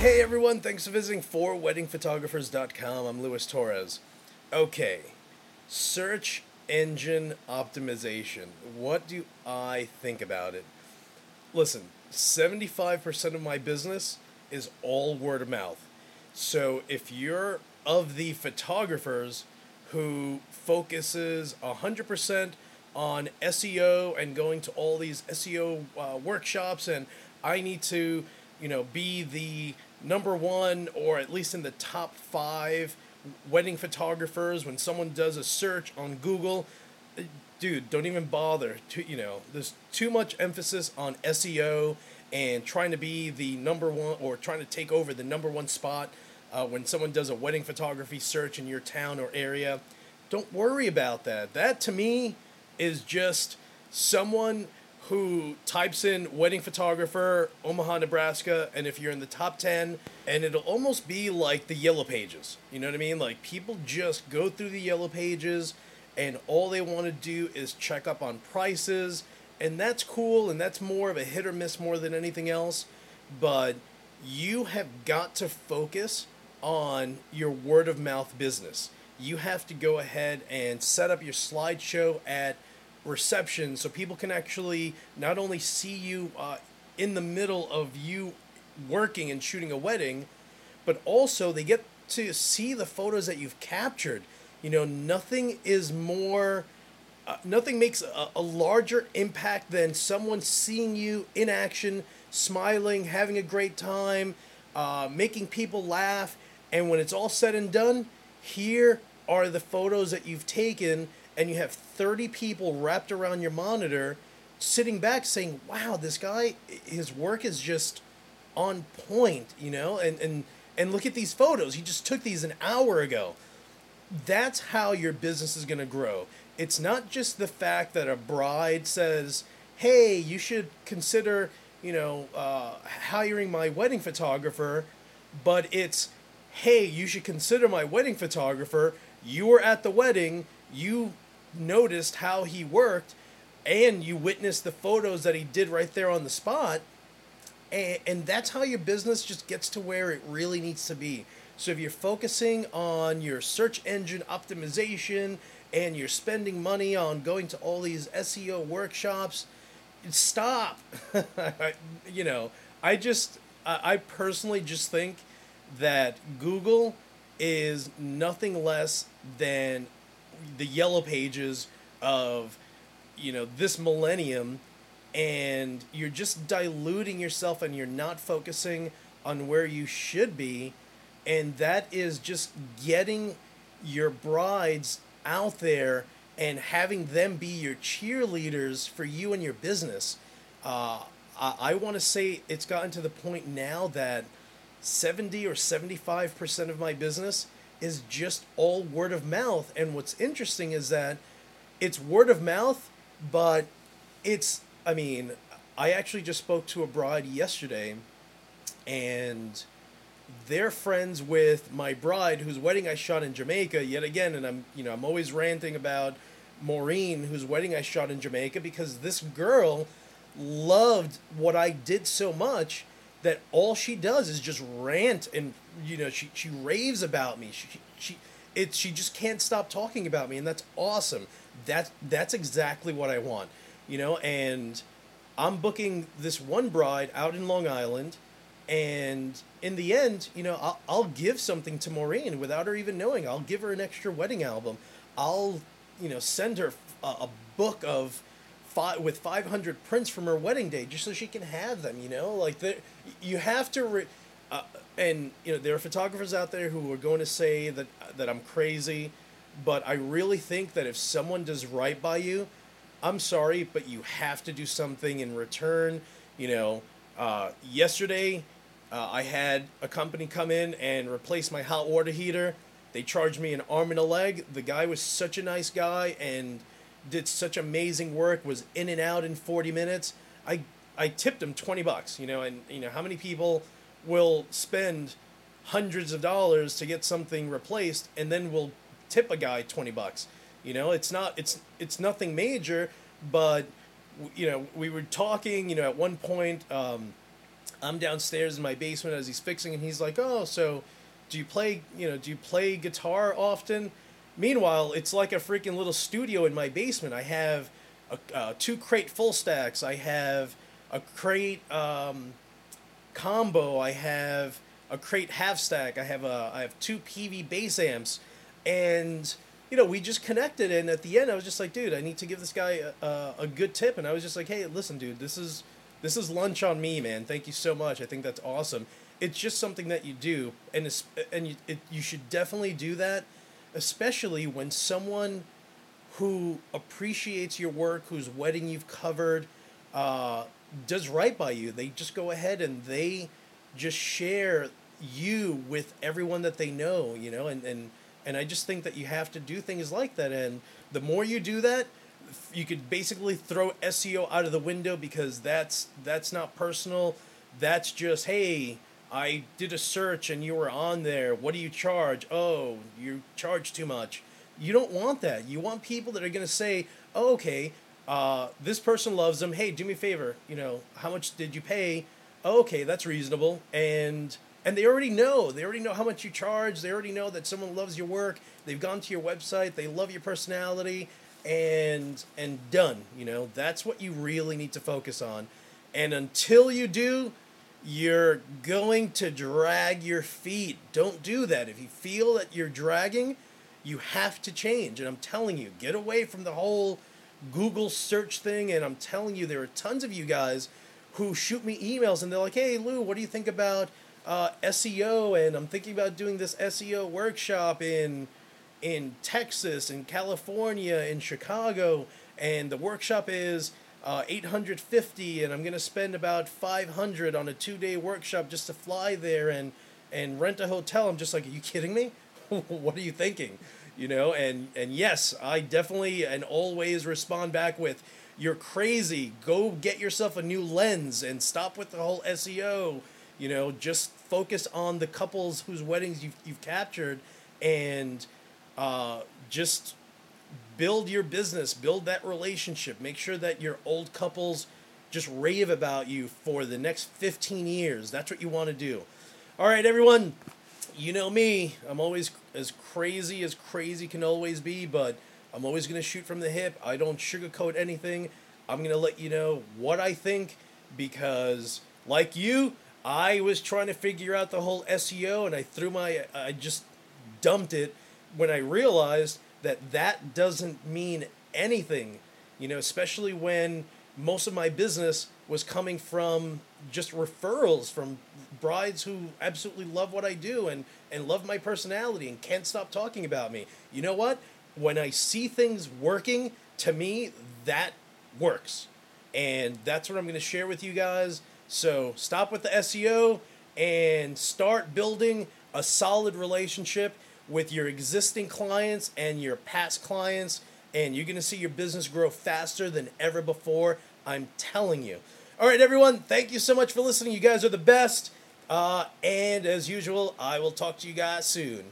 Hey everyone, thanks for visiting forweddingphotographers.com. I'm Luis Torres. Okay, search engine optimization. What do I think about it? Listen, 75% of my business is all word of mouth. So if you're of the photographers who focuses 100% on SEO and going to all these SEO uh, workshops and I need to, you know, be the number one or at least in the top five wedding photographers when someone does a search on Google. Dude, don't even bother. To, you know, there's too much emphasis on SEO and trying to be the number one or trying to take over the number one spot uh, when someone does a wedding photography search in your town or area. Don't worry about that. That to me is just someone who types in wedding photographer Omaha, Nebraska, and if you're in the top 10, and it'll almost be like the yellow pages. You know what I mean? Like people just go through the yellow pages and all they want to do is check up on prices, and that's cool and that's more of a hit or miss more than anything else, but you have got to focus on your word of mouth business. You have to go ahead and set up your slideshow at reception so people can actually not only see you uh, in the middle of you working and shooting a wedding, but also they get to see the photos that you've captured. You know, nothing is more, uh, nothing makes a, a larger impact than someone seeing you in action, smiling, having a great time, uh, making people laugh. And when it's all said and done, here are the photos that you've taken and you have 30 people wrapped around your monitor sitting back saying wow this guy his work is just on point you know? And and and look at these photos. He just took these an hour ago. That's how your business is going to grow. It's not just the fact that a bride says hey you should consider you know uh, hiring my wedding photographer but it's hey you should consider my wedding photographer. You were at the wedding you noticed how he worked and you witnessed the photos that he did right there on the spot and, and that's how your business just gets to where it really needs to be. So if you're focusing on your search engine optimization and you're spending money on going to all these seo workshops stop. You know i just I I personally just think that google is nothing less than the yellow pages of you know this millennium and you're just diluting yourself and you're not focusing on where you should be and that is just getting your brides out there and having them be your cheerleaders for you and your business. Uh, i, I want to say it's gotten to the point now that 70 or 75% of my business is just all word of mouth. And what's interesting is that it's word of mouth, but it's, I mean, I actually just spoke to a bride yesterday and they're friends with my bride whose wedding I shot in Jamaica yet again. And I'm, you know, I'm always ranting about Maureen, whose wedding I shot in Jamaica because this girl loved what I did so much that all she does is just rant and you know she she raves about me. She she it she just can't stop talking about me and that's awesome. That that's exactly what I want. You know, and I'm booking this one bride out in Long Island and in the end, you know, I'll, I'll give something to Maureen without her even knowing. I'll give her an extra wedding album. I'll, you know, send her a, a book of five with 500 prints from her wedding day just so she can have them you know? Like the, you have to re, uh, and you know there are photographers out there who are going to say that that I'm crazy but I really think that if someone does right by you I'm sorry but you have to do something in return you know? Uh, yesterday uh, I had a company come in and replace my hot water heater. They charged me an arm and a leg. The guy was such a nice guy and did such amazing work, was in and out in 40 minutes. I I tipped him 20 bucks, you know, and you know how many people will spend hundreds of dollars to get something replaced and then will tip a guy 20 bucks. You know, it's not it's it's nothing major, but you know, we were talking, you know, at one point um I'm downstairs in my basement as he's fixing, and he's like, "Oh, so do you play? You know, do you play guitar often?" Meanwhile, it's like a freaking little studio in my basement. I have a, uh, two crate full stacks. I have a crate um, combo. I have a crate half stack. I have a I have two PV bass amps, and you know we just connected. And at the end, I was just like, dude, I need to give this guy a, a, good tip. And I was just like, hey, listen, dude, this is this is lunch on me, man. Thank you so much. I think that's awesome. It's just something that you do, and and you, it, you should definitely do that, especially when someone who appreciates your work, whose wedding you've covered, uh, does right by you. They just go ahead and they just share you with everyone that they know, you know, and, and and I just think that you have to do things like that. And the more you do that, you could basically throw SEO out of the window because that's that's not personal. That's just hey, I did a search and you were on there. What do you charge? Oh, you charge too much. You don't want that. You want people that are going to say, oh, okay, uh, this person loves them. Hey, do me a favor. You know, how much did you pay? Oh, okay, that's reasonable. And and they already know. They already know how much you charge. They already know that someone loves your work. They've gone to your website. They love your personality, and and done. You know, that's what you really need to focus on. And until you do, you're going to drag your feet. Don't do that. If you feel that you're dragging, you have to change. And I'm telling you, get away from the whole Google search thing. And I'm telling you, there are tons of you guys who shoot me emails and they're like, hey, Lou, what do you think about uh, SEO? And I'm thinking about doing this SEO workshop in in Texas, in California, in Chicago. And the workshop is uh, 850 and I'm going to spend about 500 on a two day workshop just to fly there and, and rent a hotel. I'm just like, are you kidding me? what are you thinking? You know, and, and yes, I definitely and always respond back with, you're crazy. Go get yourself a new lens and stop with the whole SEO. You know, just focus on the couples whose weddings you've, you've captured and uh, just build your business, build that relationship. Make sure that your old couples just rave about you for the next 15 years. That's what you want to do. All right, everyone you know me. I'm always as crazy as crazy can always be, but I'm always going to shoot from the hip. I don't sugarcoat anything. I'm going to let you know what I think because, like you, I was trying to figure out the whole SEO and I threw my, I just dumped it when I realized that that doesn't mean anything, you know, especially when most of my business was coming from just referrals from brides who absolutely love what I do and and love my personality and can't stop talking about me. You know what? When I see things working, to me that works. And that's what I'm going to share with you guys. So, stop with the SEO and start building a solid relationship with your existing clients and your past clients and you're going to see your business grow faster than ever before. I'm telling you. All right, everyone, thank you so much for listening. You guys are the best. Uh, and as usual, I will talk to you guys soon.